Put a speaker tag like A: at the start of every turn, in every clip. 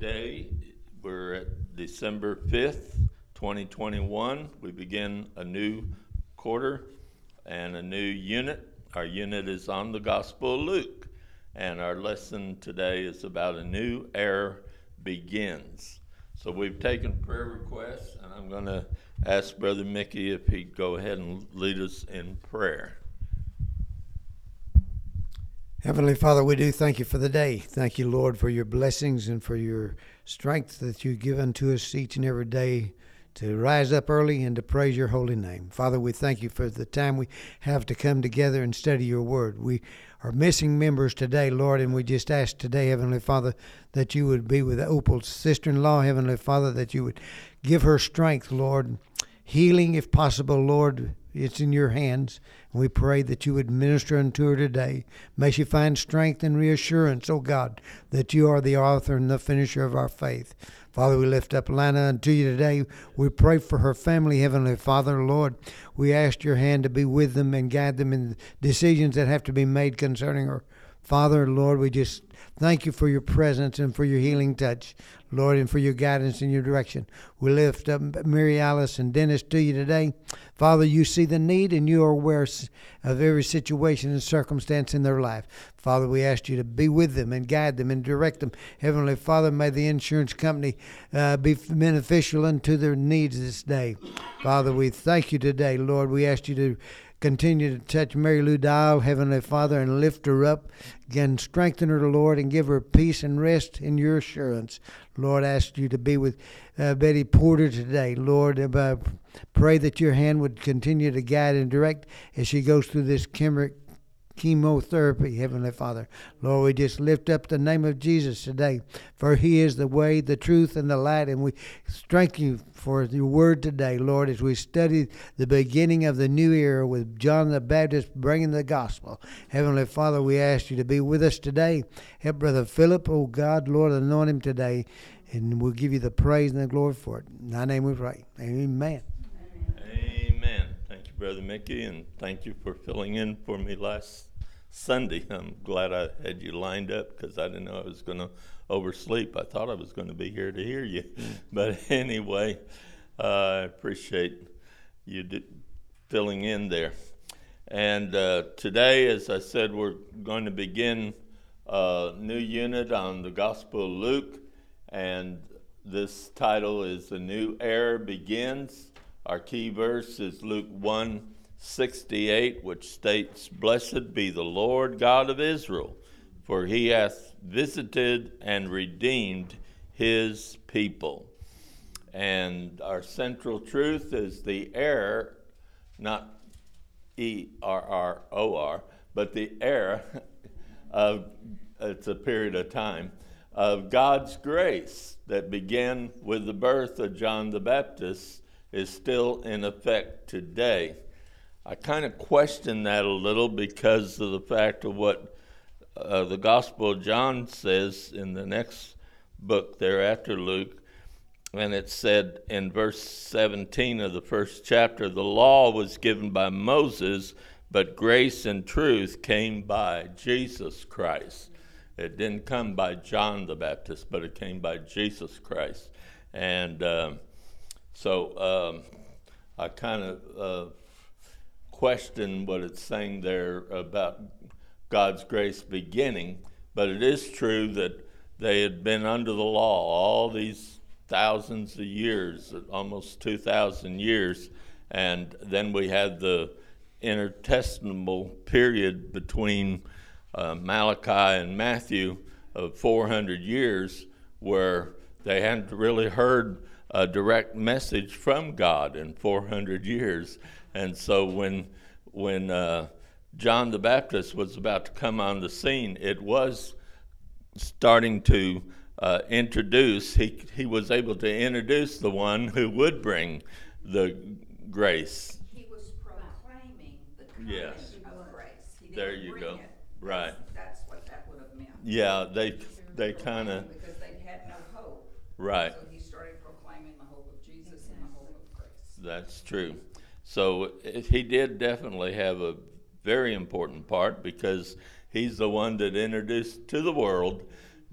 A: Today, we're at December 5th, 2021. We begin a new quarter and a new unit. Our unit is on the Gospel of Luke, and our lesson today is about a new era begins. So we've taken prayer requests, and I'm going to ask Brother Mickey if he'd go ahead and lead us in prayer.
B: Heavenly Father, we do thank you for the day. Thank you, Lord, for your blessings and for your strength that you give unto us each and every day to rise up early and to praise your holy name. Father, we thank you for the time we have to come together and study your word. We are missing members today, Lord, and we just ask today, Heavenly Father, that you would be with Opal's sister in law, Heavenly Father, that you would give her strength, Lord, healing if possible, Lord. It's in your hands. And we pray that you would minister unto her today. May she find strength and reassurance, O oh God, that you are the author and the finisher of our faith. Father, we lift up Lana unto you today. We pray for her family, Heavenly Father, Lord. We ask your hand to be with them and guide them in decisions that have to be made concerning her. Father, Lord, we just thank you for your presence and for your healing touch. Lord, and for your guidance and your direction. We lift up Mary Alice and Dennis to you today. Father, you see the need and you are aware of every situation and circumstance in their life. Father, we ask you to be with them and guide them and direct them. Heavenly Father, may the insurance company uh, be beneficial unto their needs this day. Father, we thank you today, Lord. We ask you to Continue to touch Mary Lou Dial, Heavenly Father, and lift her up. Again, strengthen her, Lord, and give her peace and rest in your assurance. Lord, ask you to be with uh, Betty Porter today. Lord, uh, pray that your hand would continue to guide and direct as she goes through this chemotherapy, Heavenly Father. Lord, we just lift up the name of Jesus today, for He is the way, the truth, and the light, and we strengthen you for your word today, Lord, as we study the beginning of the new era with John the Baptist bringing the gospel. Heavenly Father, we ask you to be with us today. Help Brother Philip, oh God, Lord, anoint him today, and we'll give you the praise and the glory for it. In thy name we pray. Amen.
A: Brother Mickey, and thank you for filling in for me last Sunday. I'm glad I had you lined up because I didn't know I was going to oversleep. I thought I was going to be here to hear you. Mm. But anyway, uh, I appreciate you filling in there. And uh, today, as I said, we're going to begin a new unit on the Gospel of Luke. And this title is The New Era Begins. Our key verse is Luke 1 68, which states, Blessed be the Lord God of Israel, for he hath visited and redeemed his people. And our central truth is the error, not E R R O R, but the era of, it's a period of time, of God's grace that began with the birth of John the Baptist is still in effect today. I kind of question that a little because of the fact of what uh, the Gospel of John says in the next book there after Luke. And it said in verse 17 of the first chapter the law was given by Moses, but grace and truth came by Jesus Christ. It didn't come by John the Baptist, but it came by Jesus Christ. And um, so um, I kind of uh, question what it's saying there about God's grace beginning, but it is true that they had been under the law all these thousands of years, almost 2,000 years, and then we had the intertestamental period between uh, Malachi and Matthew of 400 years where they hadn't really heard a direct message from God in 400 years. And so when when uh, John the Baptist was about to come on the scene, it was starting to uh, introduce. He he was able to introduce the one who would bring the grace.
C: He was proclaiming the coming
A: yes.
C: of grace.
A: there you go.
C: It.
A: Right.
C: That's, that's, what that would have meant.
A: Yeah, they they kind of
C: because they had no hope.
A: Right.
C: So he started proclaiming the hope of Jesus and the hope of grace.
A: That's true. So eh, he did definitely have a very important part because he's the one that introduced to the world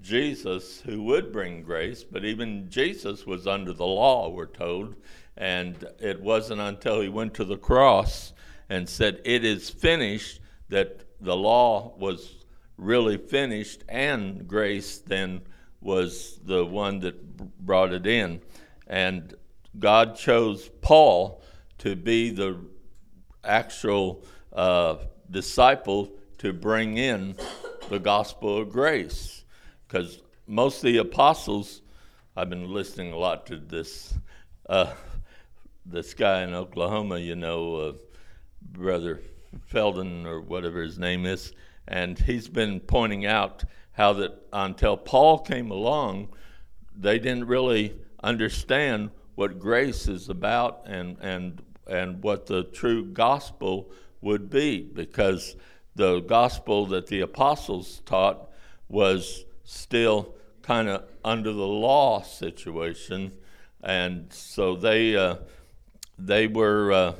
A: Jesus who would bring grace, but even Jesus was under the law, we're told. And it wasn't until he went to the cross and said, It is finished, that the law was really finished, and grace then was the one that brought it in. And God chose Paul to be the actual uh, disciple to bring in the gospel of grace. Because most of the apostles, I've been listening a lot to this uh, this guy in Oklahoma, you know, uh, Brother Felden or whatever his name is, and he's been pointing out how that until Paul came along, they didn't really understand what grace is about and and and what the true gospel would be because the gospel that the apostles taught was still kind of under the law situation and so they uh, they were uh,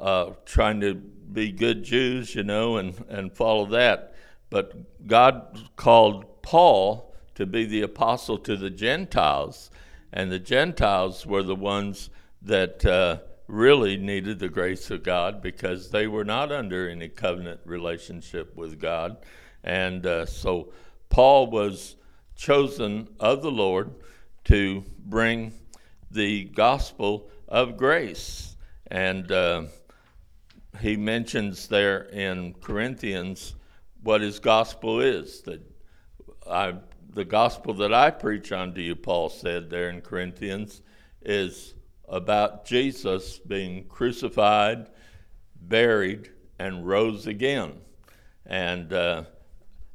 A: uh, trying to be good Jews, you know, and, and follow that. But God called Paul to be the apostle to the Gentiles, and the Gentiles were the ones that uh, really needed the grace of God because they were not under any covenant relationship with God. And uh, so Paul was chosen of the Lord to bring the gospel of grace. And uh, he mentions there in Corinthians what his gospel is. That I, the gospel that I preach unto you, Paul said there in Corinthians, is about Jesus being crucified, buried, and rose again. And uh,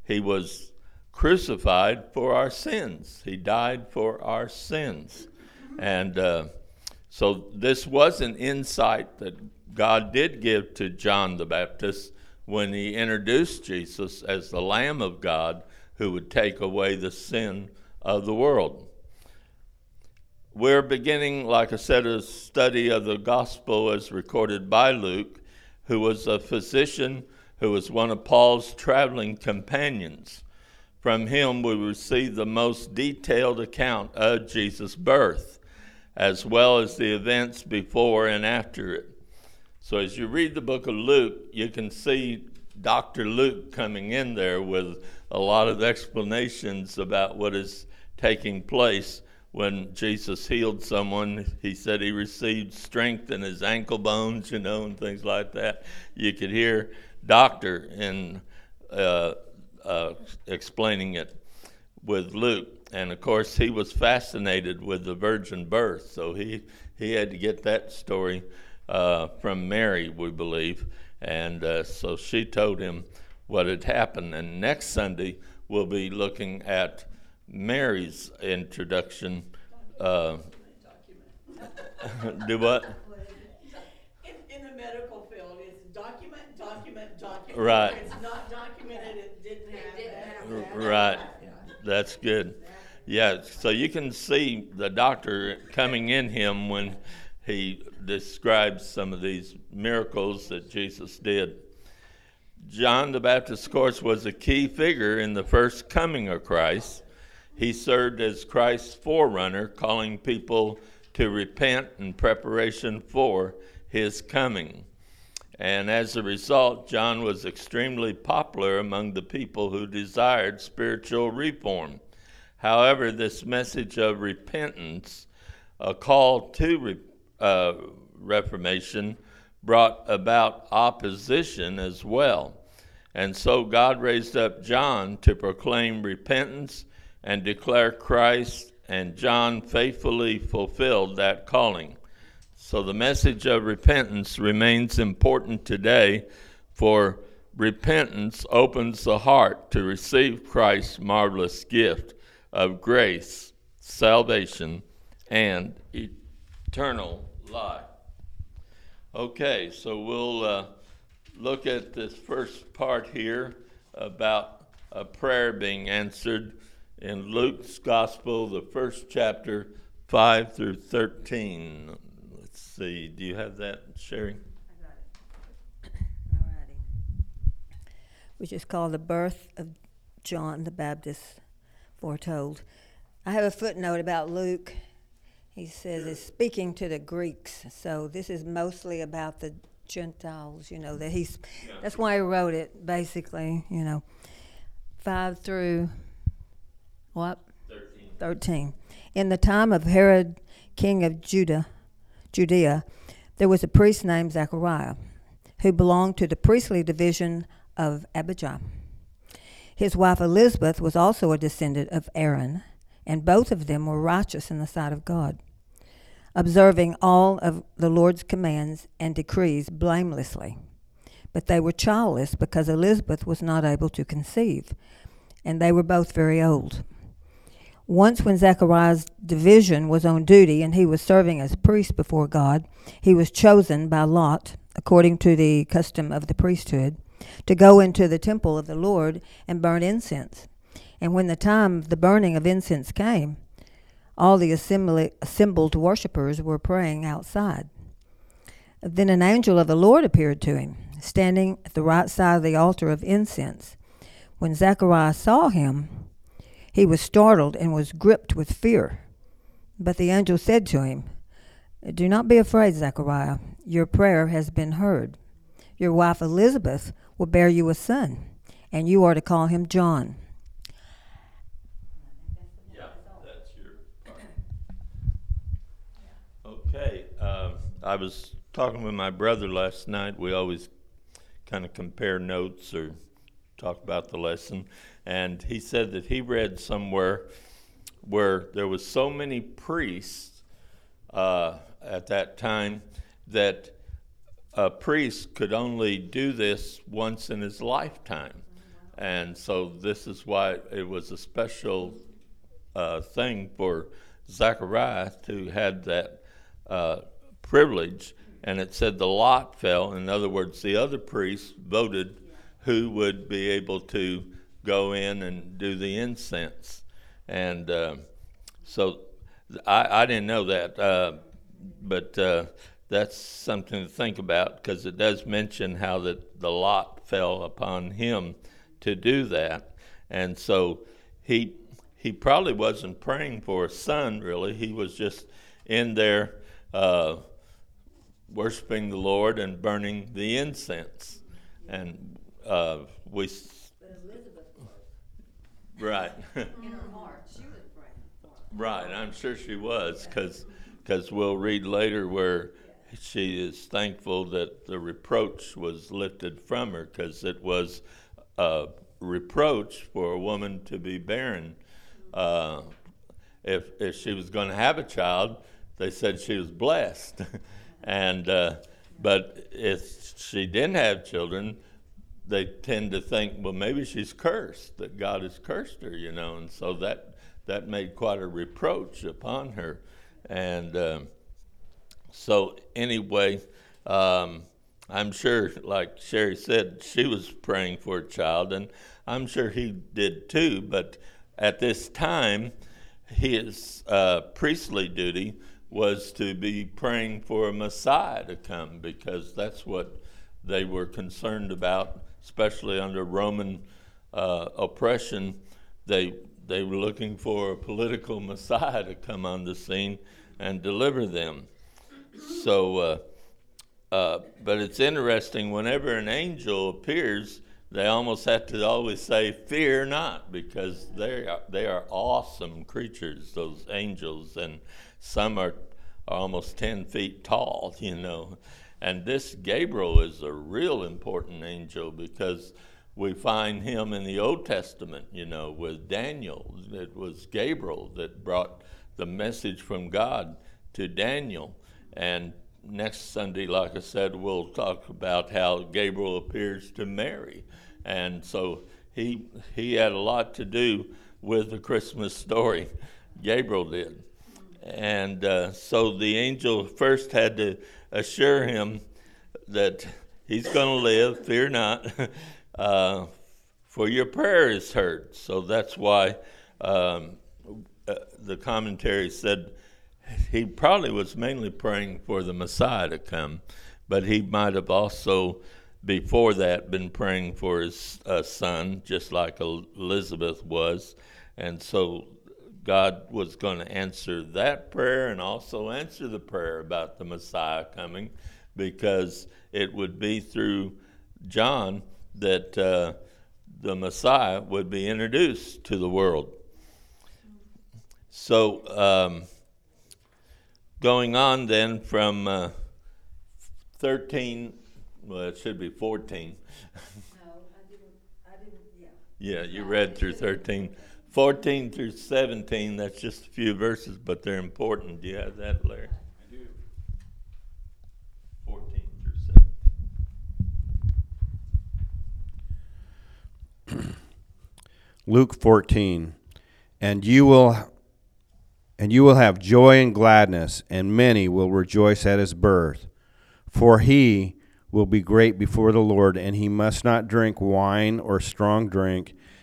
A: he was crucified for our sins, he died for our sins. And uh, so this was an insight that God did give to John the Baptist when he introduced Jesus as the Lamb of God who would take away the sin of the world. We're beginning, like I said, a study of the gospel as recorded by Luke, who was a physician who was one of Paul's traveling companions. From him, we receive the most detailed account of Jesus' birth as well as the events before and after it. So as you read the book of Luke, you can see Dr. Luke coming in there with a lot of explanations about what is taking place when Jesus healed someone. He said he received strength in his ankle bones, you know, and things like that. You could hear Doctor in uh, uh, explaining it with Luke and of course he was fascinated with the virgin birth, so he he had to get that story uh, from Mary, we believe, and uh, so she told him what had happened. And next Sunday we'll be looking at Mary's introduction. Uh, do what?
D: In, in the medical field, it's document, document, document.
A: Right.
D: It's not documented, it didn't happen.
A: Right. That's good. Yeah, so you can see the doctor coming in him when he describes some of these miracles that Jesus did. John the Baptist, of course, was a key figure in the first coming of Christ. He served as Christ's forerunner, calling people to repent in preparation for his coming. And as a result, John was extremely popular among the people who desired spiritual reform. However, this message of repentance, a call to re, uh, reformation, brought about opposition as well. And so God raised up John to proclaim repentance and declare Christ, and John faithfully fulfilled that calling. So the message of repentance remains important today, for repentance opens the heart to receive Christ's marvelous gift of grace, salvation, and eternal life. Okay, so we'll uh, look at this first part here about a prayer being answered in Luke's Gospel, the first chapter, 5 through 13. Let's see, do you have that, Sherry?
E: I got it. All righty. Which is called the birth of John the Baptist foretold. I have a footnote about Luke. He says it's speaking to the Greeks, so this is mostly about the Gentiles. You know that mm-hmm. he's. That's why he wrote it, basically. You know, five through what?
A: 13.
E: 13. In the time of Herod, king of Judah, Judea, there was a priest named Zechariah who belonged to the priestly division of Abijah. His wife Elizabeth was also a descendant of Aaron, and both of them were righteous in the sight of God, observing all of the Lord's commands and decrees blamelessly. But they were childless because Elizabeth was not able to conceive, and they were both very old. Once, when Zechariah's division was on duty and he was serving as priest before God, he was chosen by Lot, according to the custom of the priesthood, to go into the temple of the Lord and burn incense. And when the time of the burning of incense came, all the assembled worshippers were praying outside. Then an angel of the Lord appeared to him, standing at the right side of the altar of incense. When Zechariah saw him, he was startled and was gripped with fear. But the angel said to him, Do not be afraid, Zechariah. Your prayer has been heard. Your wife Elizabeth will bear you a son, and you are to call him John.
A: Yeah, that's your part. Okay, um, I was talking with my brother last night. We always kind of compare notes or talk about the lesson. And he said that he read somewhere where there was so many priests uh, at that time that a priest could only do this once in his lifetime. And so this is why it was a special uh, thing for Zechariah to had that uh, privilege. And it said the lot fell. In other words, the other priests voted who would be able to go in and do the incense. And uh, so I, I didn't know that, uh, but uh, that's something to think about because it does mention how that the lot fell upon him to do that. And so he he probably wasn't praying for a son, really. He was just in there uh, worshiping the Lord and burning the incense. And uh, we. Right.
C: In her heart, she was praying for.
A: Right, I'm sure she was, because we'll read later where she is thankful that the reproach was lifted from her, because it was a reproach for a woman to be barren. Uh, if if she was going to have a child, they said she was blessed, and uh, but if she didn't have children, they tend to think, well, maybe she's cursed, that God has cursed her, you know, and so that that made quite a reproach upon her, and um, so anyway, um, I'm sure, like Sherry said, she was praying for a child, and I'm sure he did too. But at this time, his uh, priestly duty was to be praying for a Messiah to come because that's what they were concerned about, especially under Roman uh, oppression. They they were looking for a political Messiah to come on the scene and deliver them. So, uh, uh, but it's interesting. Whenever an angel appears, they almost have to always say, "Fear not," because they are they are awesome creatures. Those angels, and some are, are almost ten feet tall. You know, and this Gabriel is a real important angel because we find him in the Old Testament. You know, with Daniel, it was Gabriel that brought the message from God to Daniel. And next Sunday, like I said, we'll talk about how Gabriel appears to Mary. And so he, he had a lot to do with the Christmas story. Gabriel did. And uh, so the angel first had to assure him that he's going to live, fear not, uh, for your prayer is heard. So that's why um, uh, the commentary said he probably was mainly praying for the Messiah to come, but he might have also, before that, been praying for his uh, son, just like Elizabeth was. And so God was going to answer that prayer and also answer the prayer about the Messiah coming because it would be through John that uh, the Messiah would be introduced to the world. So, um, going on then from uh, 13, well, it should be 14.
E: No, I didn't, I didn't, yeah.
A: Yeah, you read through 13. 14 through 17, that's just a few verses, but they're important. Do you have that, Larry? I do. 14 through 17.
F: Luke 14 and you will and you will have joy and gladness and many will rejoice at his birth for he will be great before the Lord and he must not drink wine or strong drink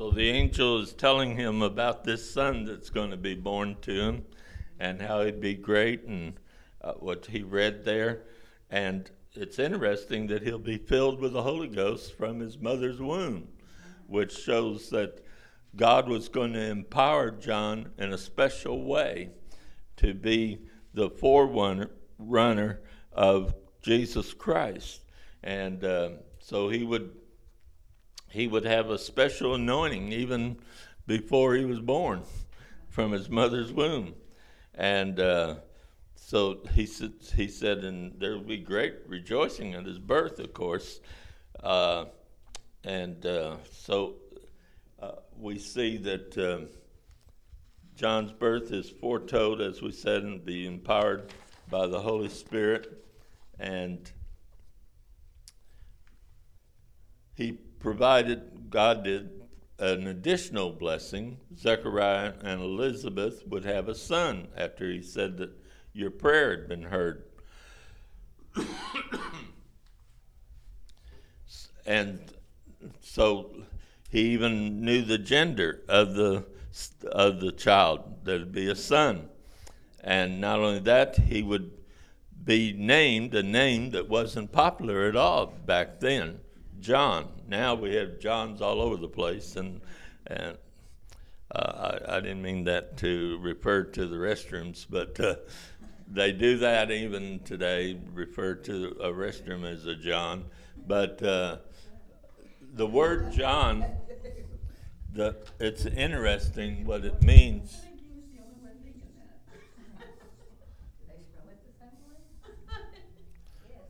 A: So the angel is telling him about this son that's going to be born to him and how he'd be great and uh, what he read there. And it's interesting that he'll be filled with the Holy Ghost from his mother's womb, which shows that God was going to empower John in a special way to be the forerunner runner of Jesus Christ. And uh, so he would he would have a special anointing even before he was born from his mother's womb. And uh, so he said, he said, and there will be great rejoicing at his birth, of course. Uh, and uh, so uh, we see that um, John's birth is foretold, as we said, and be empowered by the Holy Spirit. And he provided, God did, an additional blessing. Zechariah and Elizabeth would have a son after he said that your prayer had been heard. and so he even knew the gender of the of the child would be a son and not only that he would be named a name that wasn't popular at all back then john now we have johns all over the place and and uh, I, I, didn't mean that to refer to the restrooms but uh, they do that even today refer to a restroom as a john but uh, the word john the, it's interesting what it means.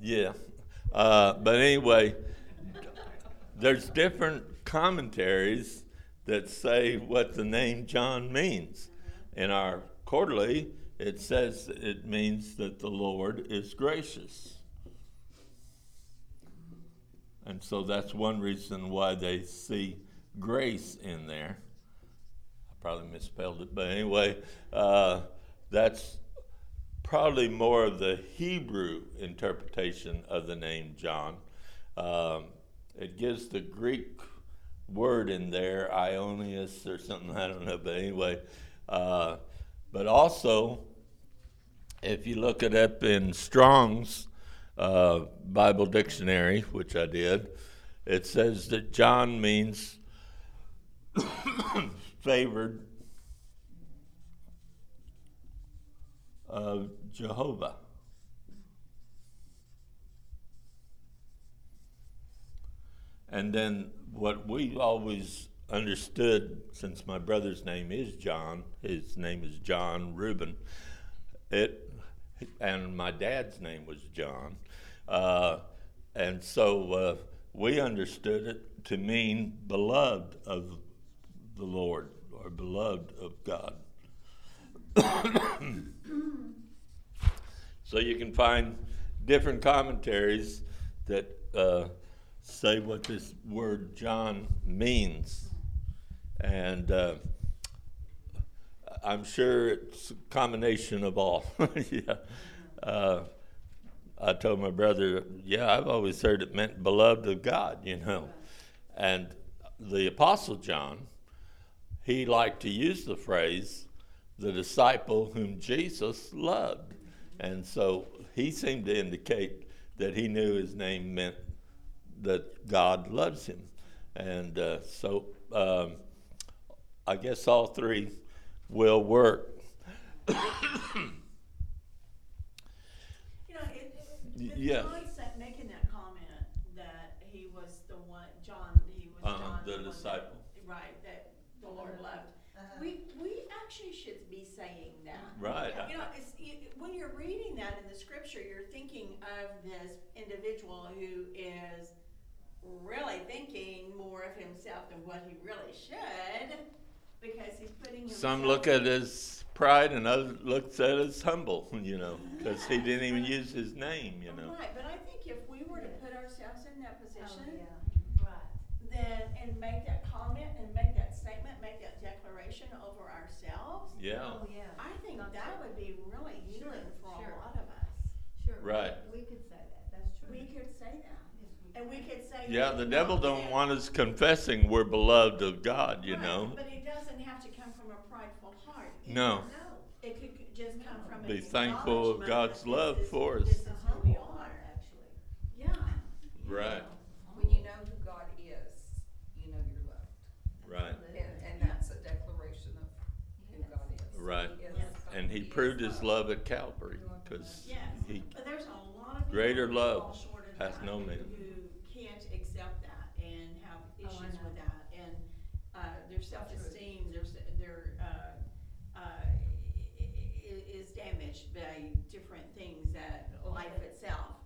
A: Yeah. Uh, but anyway, there's different commentaries that say what the name John means. In our quarterly, it says it means that the Lord is gracious. And so that's one reason why they see grace in there. I probably misspelled it, but anyway, uh, that's probably more of the Hebrew interpretation of the name John. Um, it gives the Greek word in there, Ionius or something, I don't know, but anyway. Uh, but also, if you look it up in Strong's uh, Bible Dictionary, which I did, it says that John means favored of Jehovah. And then what we always understood, since my brother's name is John, his name is John Reuben, it, and my dad's name was John, uh, and so uh, we understood it to mean beloved of the Lord or beloved of God. so you can find different commentaries that uh, say what this word John means. And uh, I'm sure it's a combination of all. yeah. Uh, I told my brother, yeah, I've always heard it meant beloved of God, you know. And the Apostle John, he liked to use the phrase, the disciple whom Jesus loved. And so he seemed to indicate that he knew his name meant that God loves him. And uh, so um, I guess all three will work.
D: You know, it,
A: Y-
D: it,
A: yes.
D: John making that comment that he was the one, John, he was
A: Uh-huh,
D: John.
A: the
D: one that-
A: disciple.
D: Right, that the Lord loved. We, we actually should be saying that.
A: Right.
D: You know, it's, it, when you're reading that in the scripture, you're thinking of this individual who is really thinking more of himself than what he really should, because he's putting himself.
A: Some look at his pride and others look at it as humble, you know, because he didn't even use his name, you know.
D: Right, but I think if we were to put ourselves in that
E: Oh,
D: position,
E: Right.
D: then, and make that comment and make that statement, make that declaration over ourselves,
A: Yeah,
E: Oh, yeah.
D: I think
E: Not
D: that
E: true.
D: would be really
E: Sure,
D: healing for
E: sure.
D: a lot of us.
E: Sure.
A: Right.
E: We could say that, that's true.
D: We could say that, and we could say.
A: Yeah. The devil don't
D: that-
A: want us confessing we're beloved of God, you
D: Right,
A: know.
D: But it doesn't have to come from a prideful heart.
A: No.
D: It could just come from an
A: Be thankful of God's love
D: this is-
A: for us.
D: This is who we are,
E: Actually.
D: yeah.
A: Right,
C: When you know who God is, you know you're loved.
A: right,
C: And, and that's a declaration of who God is.
A: Right.
C: He is
D: Yes.
A: And he
C: is
A: proved his
C: love.
A: love at Calvary, because
D: Yes,
A: he,
D: but there's a lot of
A: Greater love
D: fall short of
A: hath no
D: who-
A: man.
D: Who can't accept that and have
E: Oh, I
D: issues
E: know.
D: with that, and, uh, their self-esteem, their, their, uh, uh, i- i- is damaged by different things that life itself.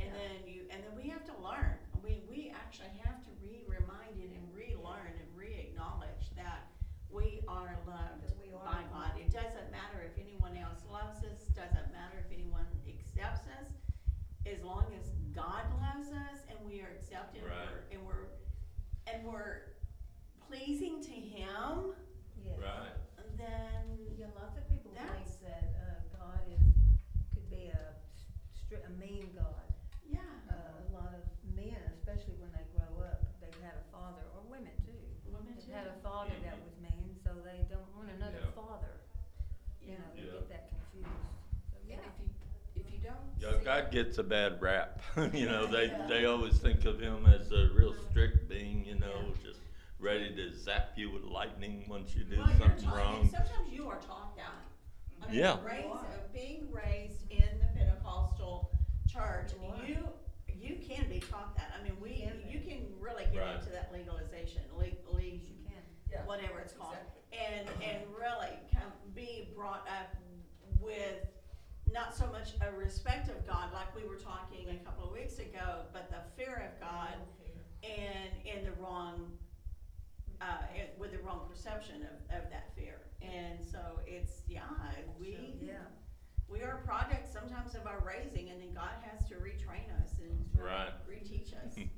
D: And then you, and then we have to learn, we, we actually have to re-remind it and relearn and re-acknowledge that we are loved
E: That we are
D: by God. It doesn't matter if anyone else loves us, doesn't matter if anyone accepts us, as long as God loves us and we are accepted and
A: Right.
D: we're, and we're, and we're pleasing to Him,
E: Yes.
A: right,
D: then,
E: Yeah, lots of people think that, uh, God is, could be a stri- a mean God.
D: yeah.
E: Uh, a lot of men, especially when they grow up, they've had a father, or women too.
D: Women
E: They've
D: too.
E: had a father that was mean, so they don't want another
A: Yeah.
E: father. You
D: Yeah.
E: know, they
A: Yeah.
E: get that confused. So,
C: And
E: yeah.
A: Yeah, God gets a bad rap. you know, they they always think of him as a real strict being. You know, just ready to zap you with lightning once you do
D: Well,
A: something
D: taught-
A: wrong.
D: Sometimes you are taught that. I mean,
A: Yeah.
D: raised, uh, being raised in the Pentecostal church,
E: You are.
D: you, you can be taught that. I mean, we,
E: can
D: you can really get
A: Right.
D: into that legalization, le- le-
E: You can.
C: Yeah,
D: whatever it's called.
C: exactly.
D: And, and really come, be brought up with not so much a respect of God, like we were talking a couple of weeks ago, but the fear of God and in the wrong, uh, it- with the wrong perception of, of that fear. And so it's, yeah, we,
E: Yeah.
D: we are products sometimes of our raising, and then God has to retrain us and
A: Right.
D: reteach us.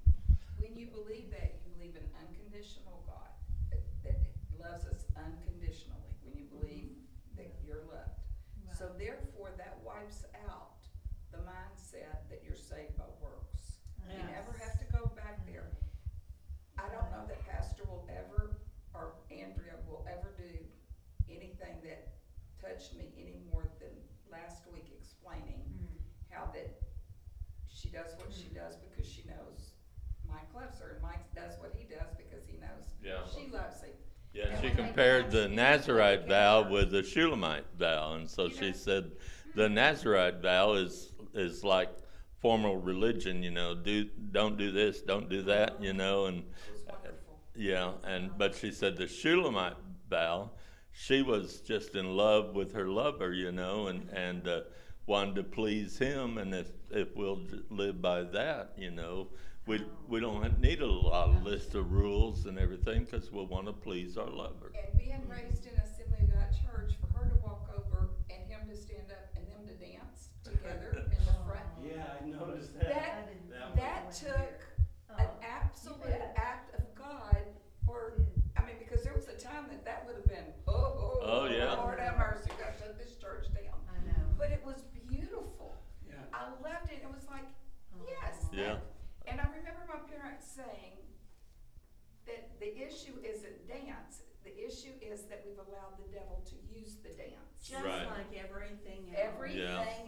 C: When you believe that, you believe in unconditional God, that, that loves us unconditionally, when you believe that you're loved. So therefore, that wipes out the mindset that you're saved by works. You never have to go back there. I don't know that Pastor will ever, or Andrea will ever do anything that touched me any more than last week explaining how that she does what she does because she knows Mike loves her, and Mike does what he does because he knows
A: Yeah.
C: she loves him.
A: Yeah,
C: And
A: she compared the Nazarite vow with the Shulamite vow, and so
C: You
A: she said the Nazarite vow is is like formal religion. You know, do don't do this, don't do that. You know, and yeah, and but she said the Shulamite vow, she was just in love with her lover. You know, and and uh, wanted to please him, and if if we'll live by that, you know. We, we don't need a lot of list of rules and everything because we'll want to please our lover.
C: And being raised in Assembly of God church, for her to walk over and him to stand up and them to dance together in the front front.
A: Yeah, I noticed
C: That, that took an absolute act of God for, I mean, because there was a time that that would have been, oh,
A: Oh, oh, oh yeah.
C: Lord have mercy, gotta shut this church down.
D: I know.
C: But it was beautiful. Yeah. I loved it. It was like, yes.
A: Yeah.
C: And I remember my parents saying that the issue isn't dance. The issue is that we've allowed the devil to use the dance.
D: Just
A: Right.
D: like everything else.
C: Everything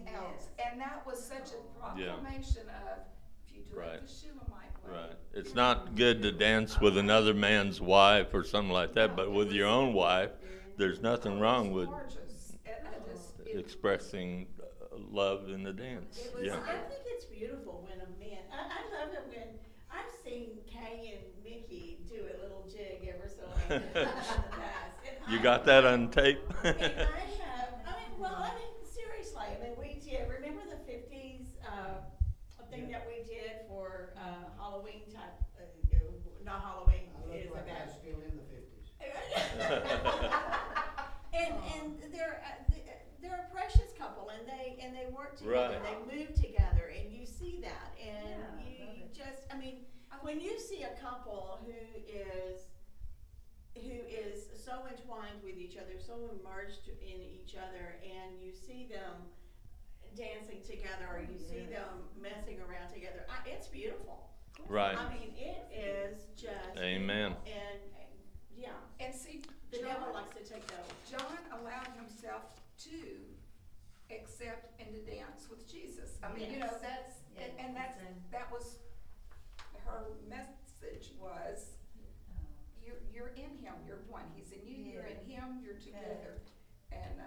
D: Yeah.
C: else. And that was such a
A: Yeah.
C: proclamation of, if you do
A: Right.
C: it the Shulamite way.
A: Right. It's not good to dance with another man's wife or something like that, but with your own wife, there's nothing wrong with
C: Gorgeous. And I just, it,
A: expressing uh, love in the dance.
C: It was-
A: Yeah.
D: I think it's beautiful when a man, I, I love it when, I've seen Kay and Mickey do a little jig ever so often in the past. and
A: You
D: I-
A: got that on tape?
D: And I have, I mean, well, I mean, seriously, I mean, we did, remember the fifties, uh, thing that we did for, uh, Halloween type, uh, not Halloween, I is a bad.
B: still in the fifties.
D: And, and they're, uh, th- they're a precious couple and they, and they work together,
A: Right.
D: they move together and you see that and
E: Yeah, I
D: you
E: love it.
D: just, I mean, when you see a couple who is, who is so entwined with each other, so immersed in each other and you see them dancing together or you see them messing around together, I, it's beautiful.
A: Right.
D: I mean, it is just.
A: Amen.
D: And, and, yeah,
C: and see,
D: the
C: John,
D: devil likes to take that.
C: John allowed himself to accept and to dance with Jesus. I mean, you know,
D: Yes.
C: that's, and, and that's, that was, her message was, you're, you're in him, you're one, he's in you, you're in him, you're together. And, uh,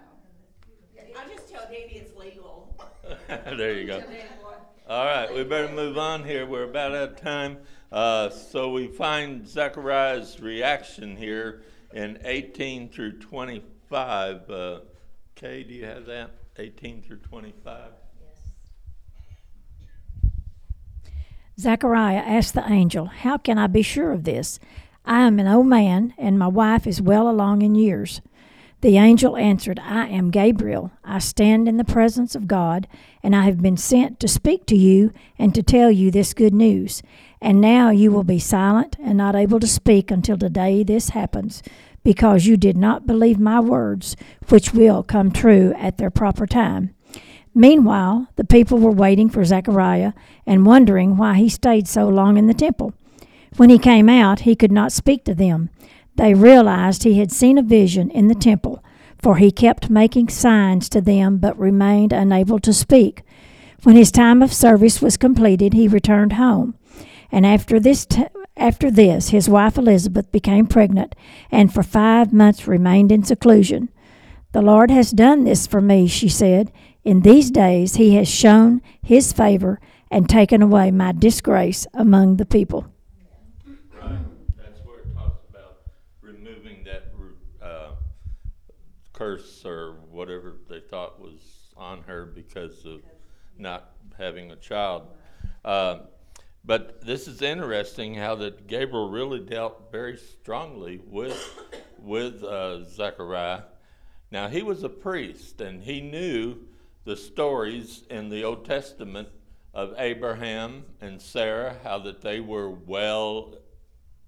C: yeah, it-
D: I just tell Danny it's legal.
A: there you go.
C: Tell Danny what?
A: All right, we better move on here. We're about out of time. Uh, so we find Zechariah's reaction here in 18 through 25. Uh, Kay, do you have that? 18 through 25?
G: Zechariah asked the angel, How can I be sure of this? I am an old man, and my wife is well along in years. The angel answered, I am Gabriel. I stand in the presence of God, and I have been sent to speak to you and to tell you this good news. And now you will be silent and not able to speak until the day this happens, because you did not believe my words, which will come true at their proper time. Meanwhile, the people were waiting for Zechariah and wondering why he stayed so long in the temple. When he came out, he could not speak to them. They realized he had seen a vision in the temple, for he kept making signs to them but remained unable to speak. When his time of service was completed, he returned home. And after this, t- after this, his wife Elizabeth became pregnant, and for five months remained in seclusion. The Lord has done this for me, she said. In these days he has shown his favor and taken away my disgrace among the people.
A: Right. That's where it talks about removing that uh, curse or whatever they thought was on her because of not having a child. Uh, but this is interesting how that Gabriel really dealt very strongly with with uh, Zechariah. Now he was a priest and he knew the stories in the Old Testament of Abraham and Sarah, how that they were well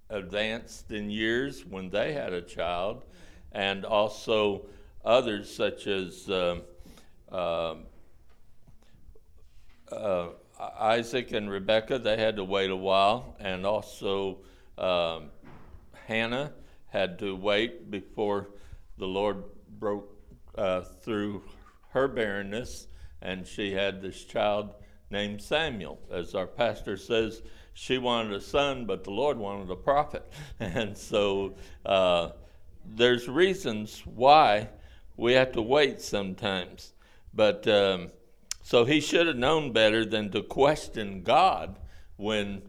A: advanced in years when they had a child, and also others such as uh, uh, Isaac and Rebekah. They had to wait a while, and also um, Hannah had to wait before the Lord broke uh, through her barrenness, and she had this child named Samuel. As our pastor says, she wanted a son, but the Lord wanted a prophet. And so uh, there's reasons why we have to wait sometimes. But um, so he should have known better than to question God when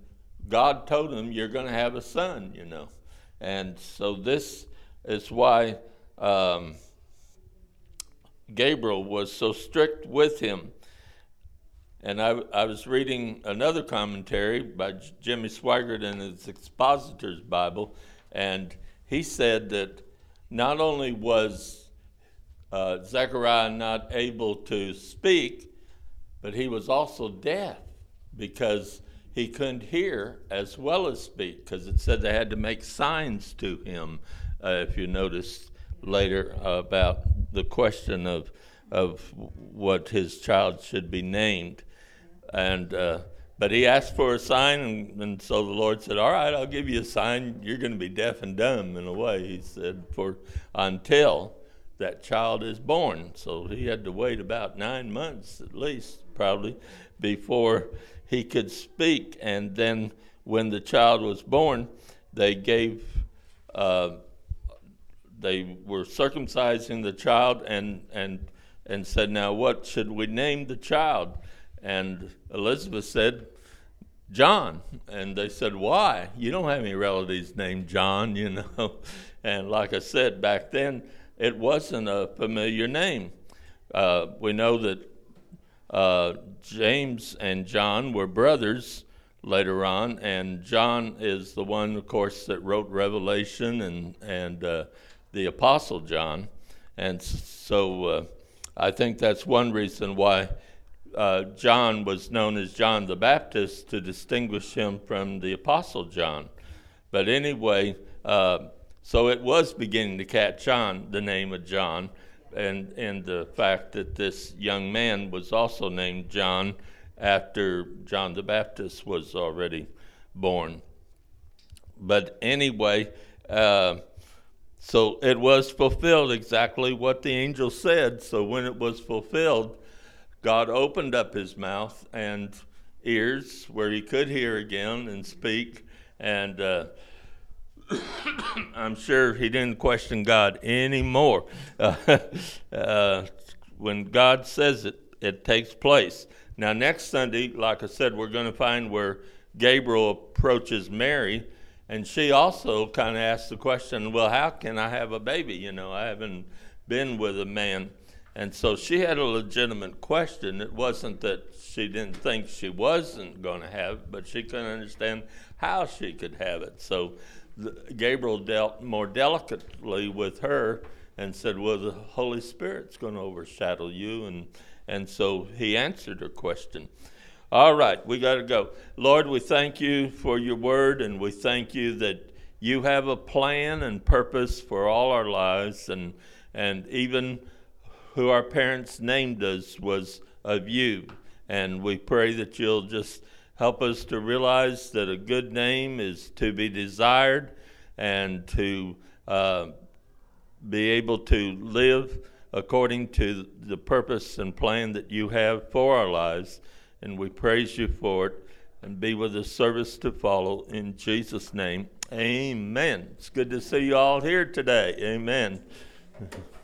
A: God told him, You're going to have a son, you know. And so this is why um, Gabriel was so strict with him. And I, I was reading another commentary by Jimmy Swaggart in his Expositor's Bible, and he said that not only was uh, Zechariah not able to speak, but he was also deaf because he couldn't hear as well as speak because it said they had to make signs to him. Uh, if you notice later about the question of of what his child should be named, and uh, but he asked for a sign, and, and so the Lord said, "All right, I'll give you a sign. You're going to be deaf and dumb in a way." He said, "For until that child is born." So he had to wait about nine months at least, probably, before he could speak. And then when the child was born, they gave. Uh, they were circumcising the child and and and said, "Now what should we name the child?" And Elizabeth said, John. And they said, Why? You don't have any relatives named John, you know. And like I said, back then, it wasn't a familiar name. Uh, we know that uh, James and John were brothers later on, and John is the one, of course, that wrote Revelation and, and uh, the Apostle John. And so uh, I think that's one reason why uh, John was known as John the Baptist to distinguish him from the Apostle John. But anyway, uh, so it was beginning to catch on the name of John, and and the fact that this young man was also named John after John the Baptist was already born. But anyway. Uh, so it was fulfilled exactly what the angel said. So when it was fulfilled, God opened up his mouth and ears where he could hear again and speak. And uh, I'm sure he didn't question God anymore. Uh, uh, when God says it, it takes place. Now, next Sunday, like I said, we're going to find where Gabriel approaches Mary, and she also kind of asks the question, Well, how can I have a baby? You know, I haven't been with a man. And so she had a legitimate question. It wasn't that she didn't think she wasn't going to have it, but she couldn't understand how she could have it. So Gabriel dealt more delicately with her and said, Well, the Holy Spirit's going to overshadow you. And, and so he answered her question. All right, we got to go. Lord, we thank you for your word, and we thank you that you have a plan and purpose for all our lives, and, and even who our parents named us was of you. And we pray that you'll just help us to realize that a good name is to be desired and to uh, be able to live according to the purpose and plan that you have for our lives. And we praise you for it and be with the service to follow in Jesus' name. Amen. It's good to see you all here today. Amen.